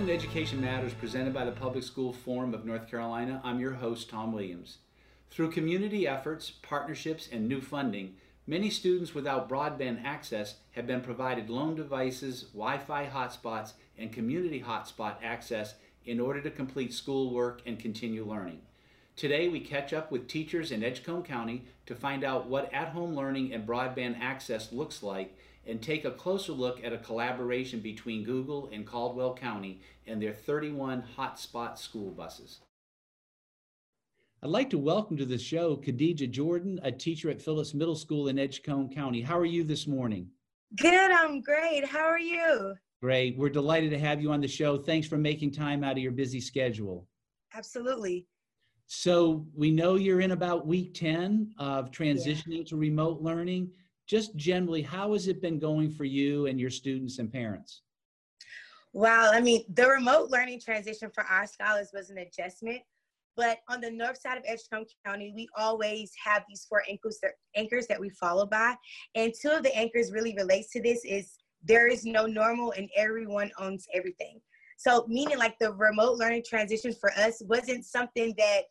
Welcome to Education Matters, presented by the Public School Forum of North Carolina. I'm your host, Tom Williams. Through community efforts, partnerships, and new funding, many students without broadband access have been provided loan devices, Wi Fi hotspots, and community hotspot access in order to complete schoolwork and continue learning. Today, we catch up with teachers in Edgecombe County to find out what at home learning and broadband access looks like and take a closer look at a collaboration between Google and Caldwell County and their 31 hotspot school buses. I'd like to welcome to the show Kadijah Jordan, a teacher at Phillips Middle School in Edgecombe County. How are you this morning? Good, I'm great. How are you? Great. We're delighted to have you on the show. Thanks for making time out of your busy schedule. Absolutely. So, we know you're in about week 10 of transitioning yeah. to remote learning just generally, how has it been going for you and your students and parents? Well, I mean, the remote learning transition for our scholars was an adjustment. But on the north side of Edgecombe County, we always have these four anchors that, we follow by. And two of the anchors really relates to this is there is no normal and everyone owns everything. So meaning like the remote learning transition for us wasn't something that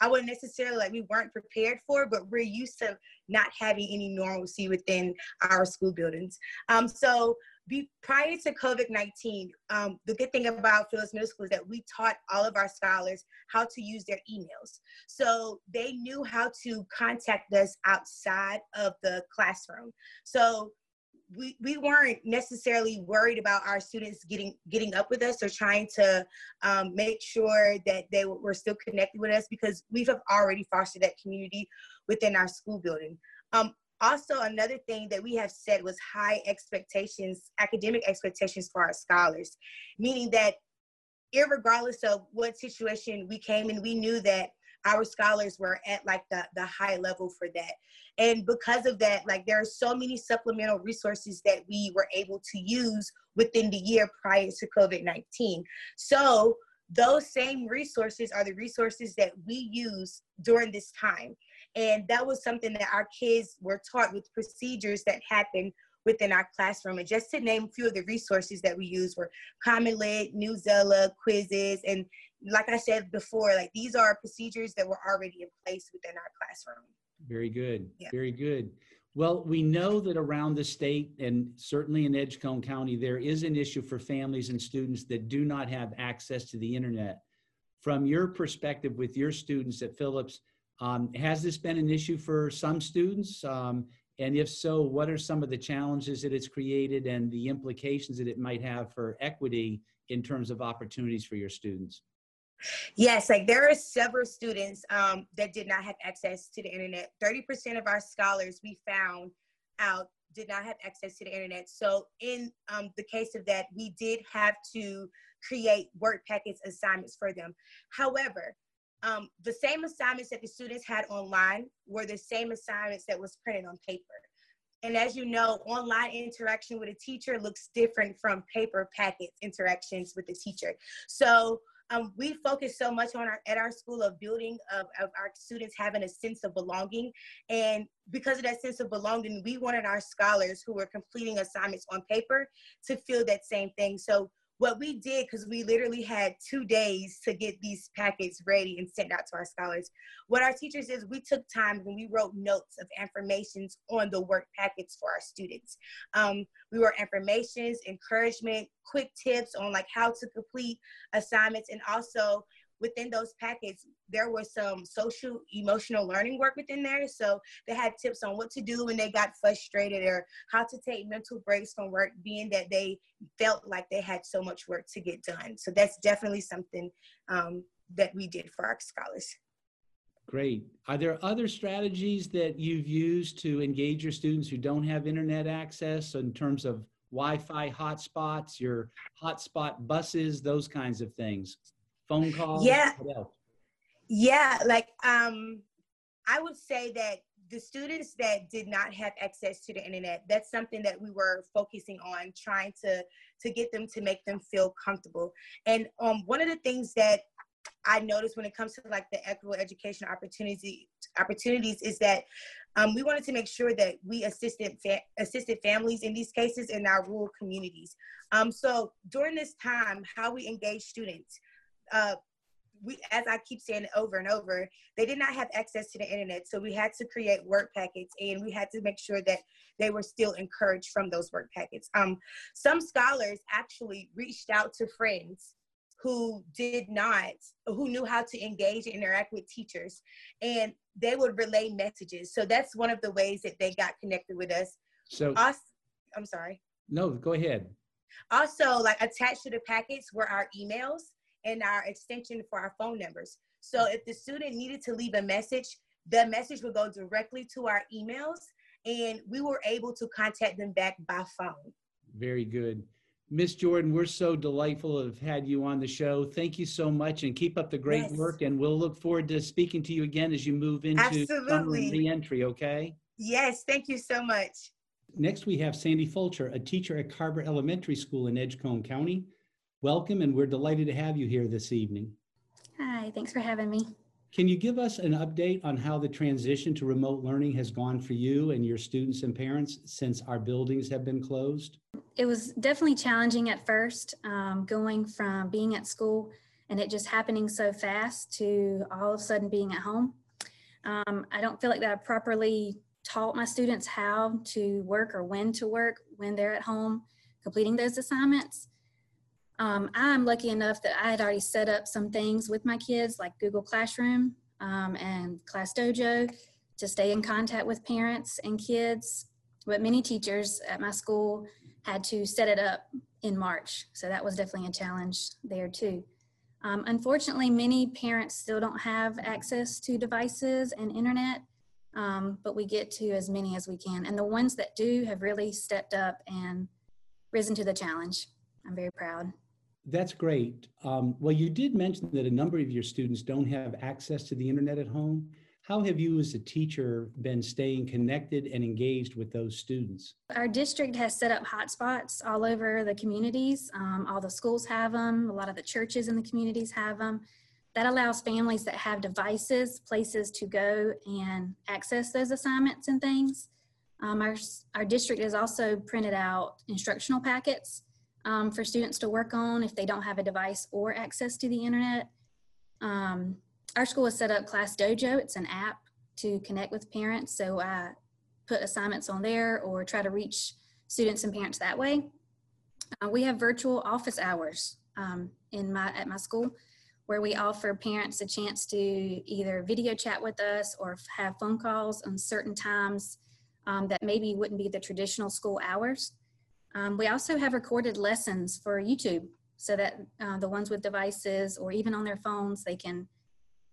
I wouldn't necessarily like we weren't prepared for, but we're used to not having any normalcy within our school buildings. Um, so be, prior to COVID 19, um, the good thing about Phillips Middle School is that we taught all of our scholars how to use their emails. So they knew how to contact us outside of the classroom. So we, we weren't necessarily worried about our students getting getting up with us or trying to um, make sure that they were still connected with us because we have already fostered that community within our school building. Um, also, another thing that we have said was high expectations, academic expectations for our scholars, meaning that regardless of what situation we came in, we knew that our scholars were at like the, the high level for that. And because of that, like there are so many supplemental resources that we were able to use within the year prior to COVID-19. So those same resources are the resources that we use during this time. And that was something that our kids were taught with procedures that happened within our classroom. And just to name a few of the resources that we use were Common Lit, Newsela, quizzes, and like I said before, like these are procedures that were already in place within our classroom. Very good. Yeah. Very good. Well, we know that around the state and certainly in Edgecombe County, there is an issue for families and students that do not have access to the internet. From your perspective with your students at Phillips, um, has this been an issue for some students? Um, and if so, what are some of the challenges that it's created and the implications that it might have for equity in terms of opportunities for your students? Yes, like there are several students um, that did not have access to the internet. 30% of our scholars we found out did not have access to the internet. So in um, the case of that, we did have to create work packets assignments for them. However, um, the same assignments that the students had online were the same assignments that was printed on paper. And as you know, online interaction with a teacher looks different from paper packet interactions with the teacher. So um, we focus so much on our at our school of building of, of our students having a sense of belonging. And because of that sense of belonging we wanted our scholars who were completing assignments on paper to feel that same thing. So what we did, because we literally had two days to get these packets ready and sent out to our scholars, what our teachers did is we took time when we wrote notes of affirmations on the work packets for our students. Um, we wrote affirmations, encouragement, quick tips on like how to complete assignments, and also within those packets, there was some social emotional learning work within there. So they had tips on what to do when they got frustrated or how to take mental breaks from work, being that they felt like they had so much work to get done. So that's definitely something um, that we did for our scholars. Great. Are there other strategies that you've used to engage your students who don't have internet access in terms of Wi-Fi hotspots, your hotspot buses, those kinds of things? Phone calls? Yeah. Yeah, like um, I would say that the students that did not have access to the internet, that's something that we were focusing on trying to to get them to make them feel comfortable. And um, one of the things that I noticed when it comes to like the equitable education opportunity opportunities is that um, we wanted to make sure that we assisted fa- assisted families in these cases in our rural communities. Um, so during this time, how we engage students, uh, we, as I keep saying over and over, they did not have access to the internet. So we had to create work packets and we had to make sure that they were still encouraged from those work packets. Um, some scholars actually reached out to friends who did not, who knew how to engage and interact with teachers, and they would relay messages. So that's one of the ways that they got connected with us. So, us, I'm sorry. No, go ahead. Also, like attached to the packets were our emails and our extension for our phone numbers. So if the student needed to leave a message, the message would go directly to our emails and we were able to contact them back by phone. Very good. Miss Jordan, we're so delightful to have had you on the show. Thank you so much and keep up the great Yes. work. And we'll look forward to speaking to you again as you move into summer Absolutely. and reentry, okay? Yes, thank you so much. Next, we have Sandy Fulcher, a teacher at Carver Elementary School in Edgecombe County. Welcome, and we're delighted to have you here this evening. Hi, thanks for having me. Can you give us an update on how the transition to remote learning has gone for you and your students and parents since our buildings have been closed? It was definitely challenging at first, um, going from being at school and it just happening so fast to all of a sudden being at home. Um, I don't feel like that I properly taught my students how to work or when to work when they're at home completing those assignments. Um, I'm lucky enough that I had already set up some things with my kids like Google Classroom um, and Class Dojo to stay in contact with parents and kids. But many teachers at my school had to set it up in March. So that was definitely a challenge there too. Um, unfortunately, many parents still don't have access to devices and internet, um, but we get to as many as we can. And the ones that do have really stepped up and risen to the challenge. I'm very proud. That's great. Um, well, you did mention that a number of your students don't have access to the internet at home. How have you, as a teacher, been staying connected and engaged with those students? Our district has set up hotspots all over the communities. Um, all the schools have them. A lot of the churches in the communities have them. That allows families that have devices, places to go and access those assignments and things. Um, our, our district has also printed out instructional packets um, for students to work on if they don't have a device or access to the internet. Um, our school has set up Class Dojo. It's an app to connect with parents. So I put assignments on there or try to reach students and parents that way. Uh, we have virtual office hours um, in my at my school where we offer parents a chance to either video chat with us or have phone calls on certain times um, that maybe wouldn't be the traditional school hours. Um, we also have recorded lessons for YouTube so that uh, the ones with devices or even on their phones, they can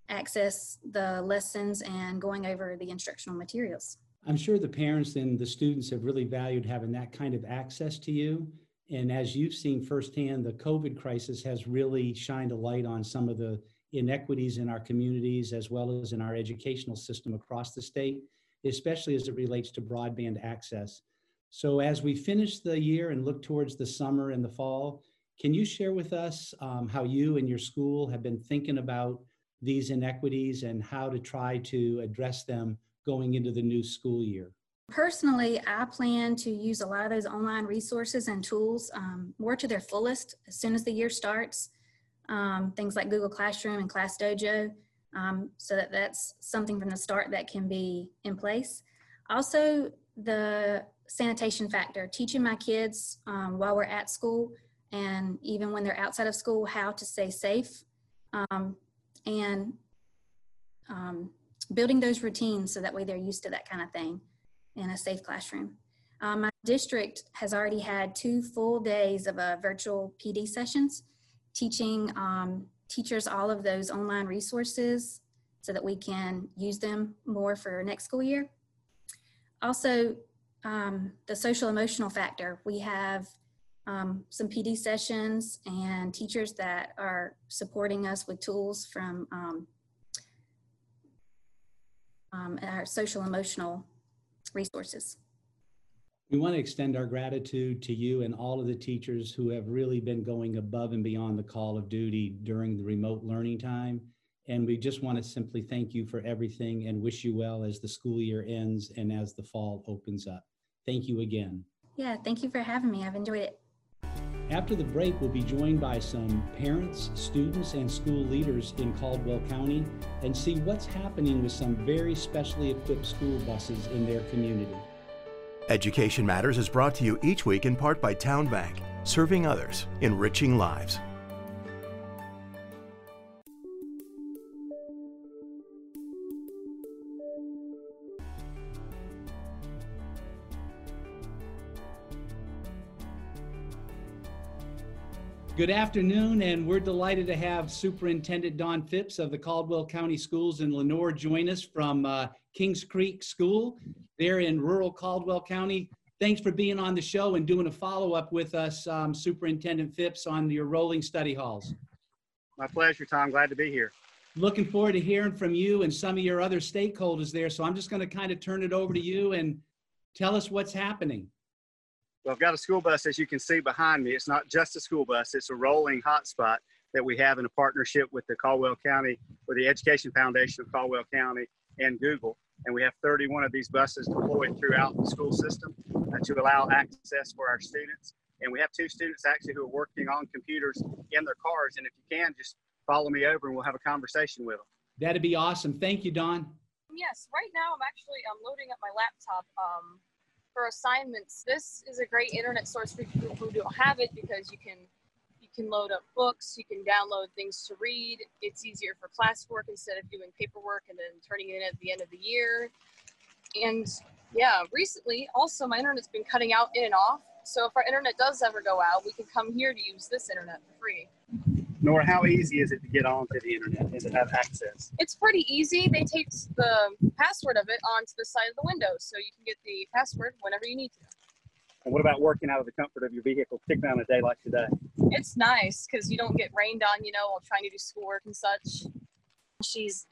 access the lessons and going over the instructional materials. I'm sure the parents and the students have really valued having that kind of access to you. And as you've seen firsthand, the COVID crisis has really shined a light on some of the inequities in our communities as well as in our educational system across the state, especially as it relates to broadband access. So, as we finish the year and look towards the summer and the fall, can you share with us um, how you and your school have been thinking about these inequities and how to try to address them going into the new school year? Personally, I plan to use a lot of those online resources and tools um, more to their fullest as soon as the year starts. Um, things like Google Classroom and Class Dojo, um, so that that's something from the start that can be in place. Also, the sanitation factor, teaching my kids um, while we're at school and even when they're outside of school how to stay safe um, and um, building those routines so that way they're used to that kind of thing in a safe classroom. Um, my district has already had two full days of uh, virtual PD sessions, teaching um, teachers all of those online resources so that we can use them more for next school year. Also, um, the social emotional factor. We have um, some PD sessions and teachers that are supporting us with tools from um, um, our social emotional resources. We want to extend our gratitude to you and all of the teachers who have really been going above and beyond the call of duty during the remote learning time. And we just want to simply thank you for everything and wish you well as the school year ends and as the fall opens up. Thank you again. Yeah, thank you for having me. I've enjoyed it. After the break, we'll be joined by some parents, students, and school leaders in Caldwell County and see what's happening with some very specially equipped school buses in their community. Education Matters is brought to you each week in part by Town Bank, serving others, enriching lives. Good afternoon, and we're delighted to have Superintendent Don Phipps of the Caldwell County Schools in Lenoir join us from uh, Kings Creek School there in rural Caldwell County. Thanks for being on the show and doing a follow-up with us, um, Superintendent Phipps, on your rolling study halls. My pleasure, Tom. Glad to be here. Looking forward to hearing from you and some of your other stakeholders there. So I'm just going to kind of turn it over to you and tell us what's happening. Well, I've got a school bus, as you can see behind me. It's not just a school bus, it's a rolling hotspot that we have in a partnership with the Caldwell County, with the Education Foundation of Caldwell County and Google. And we have 31 of these buses deployed throughout the school system uh, to allow access for our students. And we have two students actually who are working on computers in their cars. And if you can, just follow me over and we'll have a conversation with them. That'd be awesome. Thank you, Don. Yes, right now I'm actually I'm loading up my laptop. Um, for assignments, this is a great internet source for people who don't have it because you can you can load up books, you can download things to read. It's easier for classwork instead of doing paperwork and then turning it in at the end of the year. And yeah, recently also my internet's been cutting out in and off. So if our internet does ever go out, we can come here to use this internet for free. Norah, how easy is it to get onto the internet and to have access? It's pretty easy. They take the password of it onto the side of the window, so you can get the password whenever you need to. And what about working out of the comfort of your vehicle, particularly on a day like today? It's nice because you don't get rained on, you know, while trying to do schoolwork and such. She's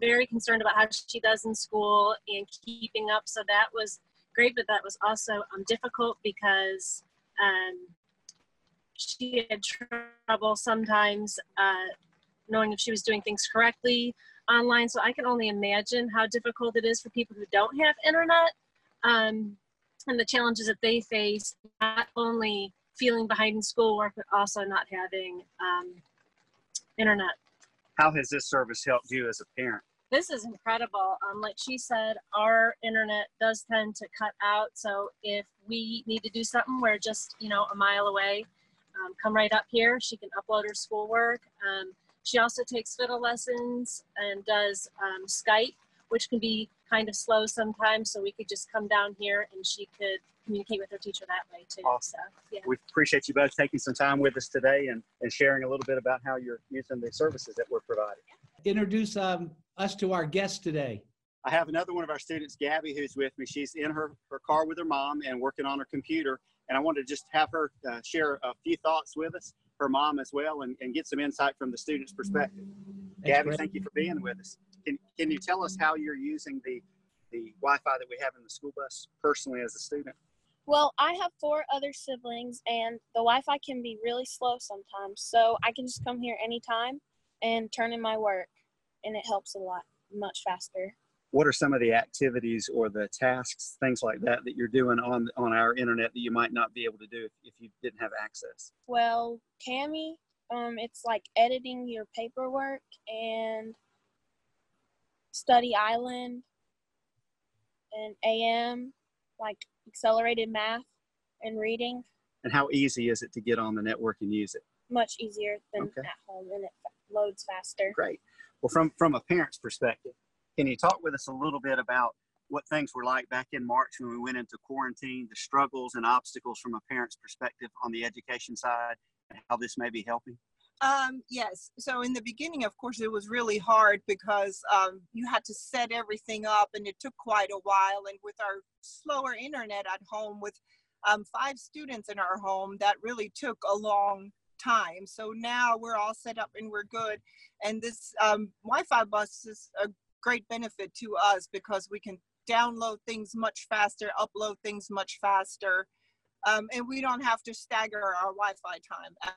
very concerned about how she does in school and keeping up, so that was great, but that was also um, difficult because um, she had trouble sometimes uh, knowing if she was doing things correctly online. So I can only imagine how difficult it is for people who don't have internet um, and the challenges that they face, not only feeling behind in schoolwork, but also not having um, internet. How has this service helped you as a parent? This is incredible. Um, like she said, our internet does tend to cut out. So if we need to do something, we're just, you know, a mile away um, come right up here. She can upload her schoolwork. Um, she also takes fiddle lessons and does um, Skype, which can be kind of slow sometimes. So we could just come down here and she could communicate with her teacher that way too. Awesome. So, yeah. We appreciate you both taking some time with us today and, and sharing a little bit about how you're using the services that we're providing. Introduce um, us to our guest today. I have another one of our students, Gabby, who's with me. She's in her, her car with her mom and working on her computer and I wanted to just have her uh, share a few thoughts with us, her mom as well, and, and get some insight from the student's perspective. That's Gabby, great. thank you for being with us. Can, can you tell us how you're using the, the Wi-Fi that we have in the school bus personally as a student? Well, I have four other siblings, and the Wi-Fi can be really slow sometimes. So I can just come here anytime and turn in my work, and it helps a lot, much faster what are some of the activities or the tasks, things like that, that you're doing on on our internet that you might not be able to do if, if you didn't have access? Well, Kami, um, it's like editing your paperwork and Study Island and AM, like accelerated math and reading. And how easy is it to get on the network and use it? Much easier than okay. at home, and it loads faster. Great. Well, from from a parent's perspective, can you talk with us a little bit about what things were like back in March when we went into quarantine, the struggles and obstacles from a parent's perspective on the education side, and how this may be helping? Um, yes. So in the beginning, of course, it was really hard because um, you had to set everything up, and it took quite a while. And with our slower internet at home, with um, five students in our home, that really took a long time. So now we're all set up and we're good. And this um, Wi-Fi bus is a great benefit to us because we can download things much faster, upload things much faster, um, and we don't have to stagger our Wi-Fi time at,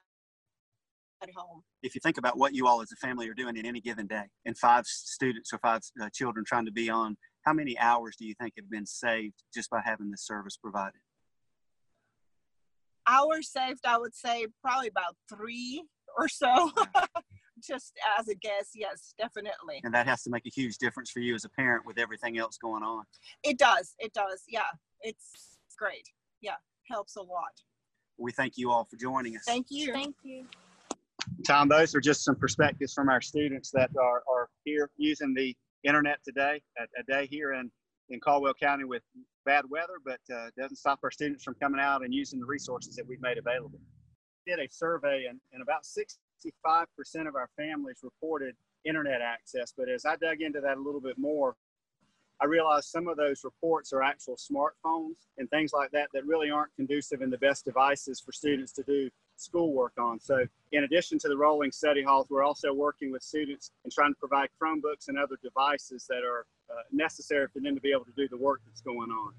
at home. If you think about what you all as a family are doing in any given day, and five students or five uh, children trying to be on, how many hours do you think have been saved just by having this service provided? Hours saved, I would say probably about three or so. just as a guess, yes, definitely. And that has to make a huge difference for you as a parent with everything else going on. It does. It does. Yeah. It's great. Yeah. Helps a lot. We thank you all for joining us. Thank you. Thank you. Tom, those are just some perspectives from our students that are, are here using the internet today, a, a day here in, in Caldwell County with bad weather, but uh, doesn't stop our students from coming out and using the resources that we've made available. Did a survey and, and about 65% of our families reported internet access, but as I dug into that a little bit more, I realized some of those reports are actual smartphones and things like that that really aren't conducive in the best devices for students to do schoolwork on. So in addition to the rolling study halls, we're also working with students and trying to provide Chromebooks and other devices that are uh, necessary for them to be able to do the work that's going on.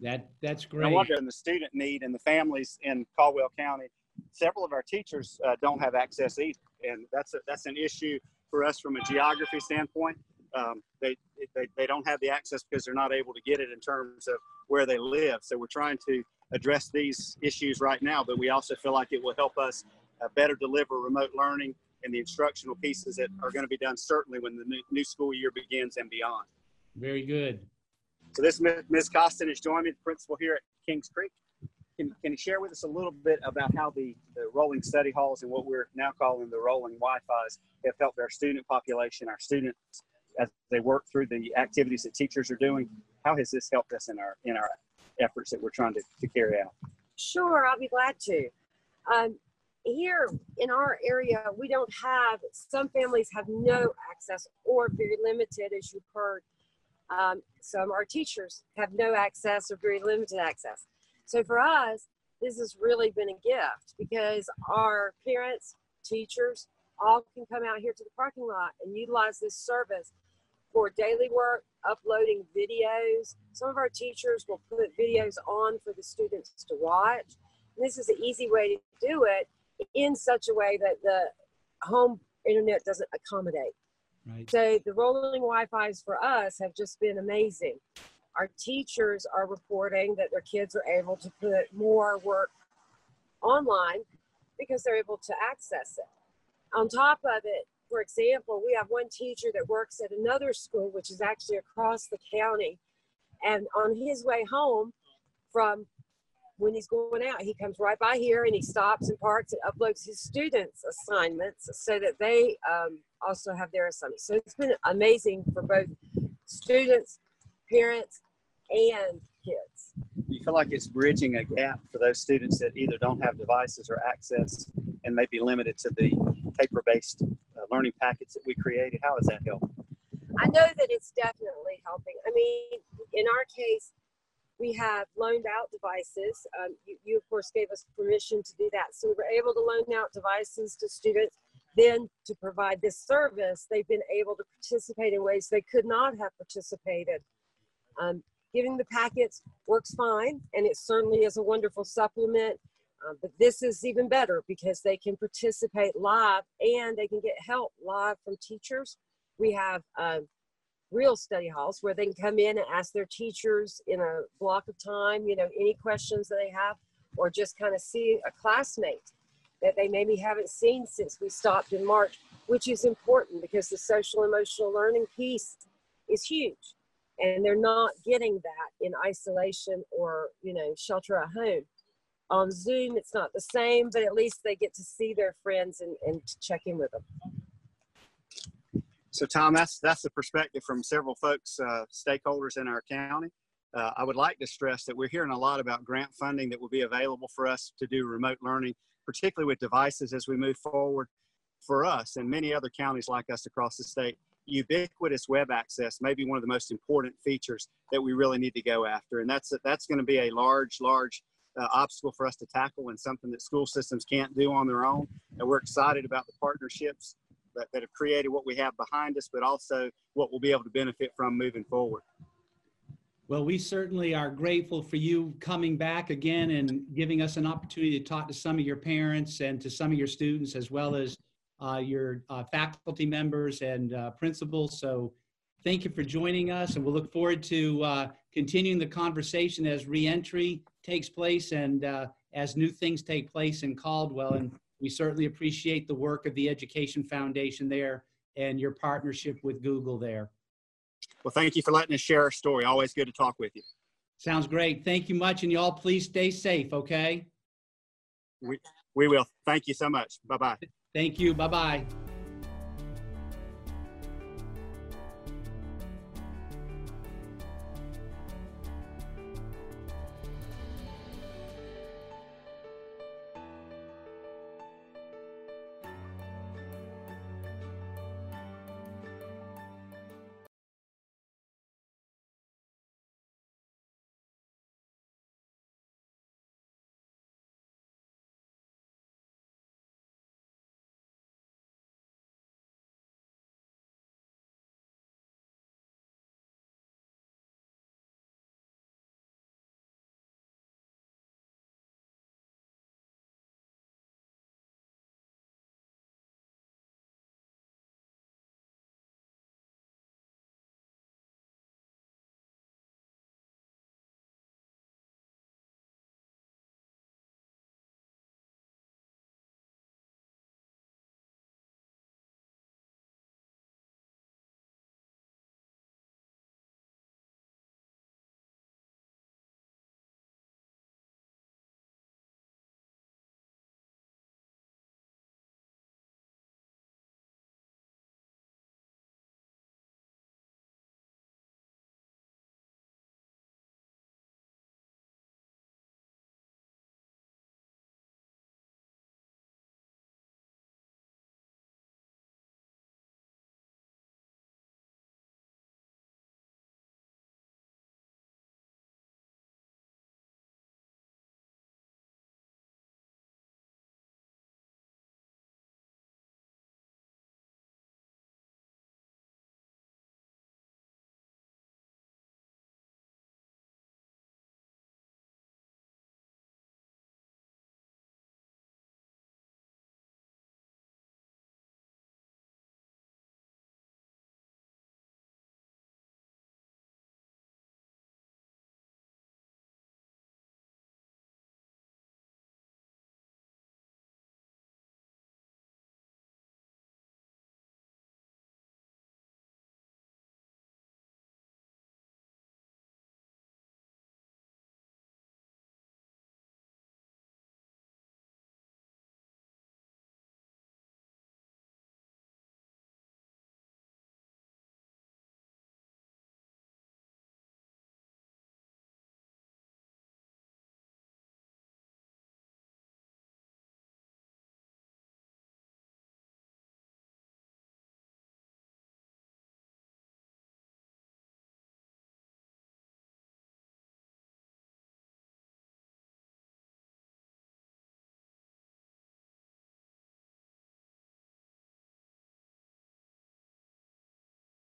That that's And great. I wonder in the student need and the families in Caldwell County, several of our teachers uh, don't have access either. And that's a, that's an issue for us from a geography standpoint. Um, they, they, they don't have the access because they're not able to get it in terms of where they live. So we're trying to address these issues right now, but we also feel like it will help us uh, better deliver remote learning and the instructional pieces that are going to be done certainly when the new, new school year begins and beyond. Very good. So this Ms. Costin has joined me, the principal here at Kings Creek. Can, can you share with us a little bit about how the, the rolling study halls and what we're now calling the rolling Wi-Fi's have helped our student population, our students as they work through the activities that teachers are doing? How has this helped us in our in our efforts that we're trying to, to carry out? Sure, I'll be glad to. Um, here in our area, we don't have, some families have no access or very limited, as you've heard. Um, some our teachers have no access or very limited access. So for us, this has really been a gift because our parents, teachers, all can come out here to the parking lot and utilize this service for daily work, uploading videos. Some of our teachers will put videos on for the students to watch. And this is an easy way to do it in such a way that the home internet doesn't accommodate. Right. So the rolling Wi-Fi's for us have just been amazing. Our teachers are reporting that their kids are able to put more work online because they're able to access it. On top of it, for example, we have one teacher that works at another school, which is actually across the county. And on his way home from when he's going out, he comes right by here and he stops and parks and uploads his students' assignments so that they um, also have their assignments. So it's been amazing for both students, parents, and kids. You feel like it's bridging a gap for those students that either don't have devices or access and may be limited to the paper-based uh, learning packets that we created? How has that helped? I know that it's definitely helping. I mean, in our case, we have loaned out devices. Um, you, you, of course, gave us permission to do that. So we were able to loan out devices to students. Then, to provide this service, they've been able to participate in ways they could not have participated. Um, giving the packets works fine, and it certainly is a wonderful supplement. Uh, but this is even better because they can participate live and they can get help live from teachers. We have um, real study halls where they can come in and ask their teachers in a block of time, you know, any questions that they have, or just kind of see a classmate that they maybe haven't seen since we stopped in March, which is important because the social emotional learning piece is huge. And they're not getting that in isolation or, you know, shelter at home. On Zoom, it's not the same, but at least they get to see their friends and, and check in with them. So, Tom, that's that's the perspective from several folks, uh, stakeholders in our county. Uh, I would like to stress that we're hearing a lot about grant funding that will be available for us to do remote learning, particularly with devices as we move forward. For us and many other counties like us across the state, ubiquitous web access may be one of the most important features that we really need to go after, and that's that's going to be a large, large uh, obstacle for us to tackle and something that school systems can't do on their own. And we're excited about the partnerships that, that have created what we have behind us, but also what we'll be able to benefit from moving forward. Well, we certainly are grateful for you coming back again and giving us an opportunity to talk to some of your parents and to some of your students, as well as your uh, faculty members and uh, principals. So thank you for joining us, and we'll look forward to uh, continuing the conversation as reentry takes place and uh, as new things take place in Caldwell. And we certainly appreciate the work of the Education Foundation there and your partnership with Google there. Well, thank you for letting us share our story. Always good to talk with you. Sounds great. Thank you much. And y'all please stay safe, okay? We, we will. Thank you so much. Bye bye. Thank you. Bye bye.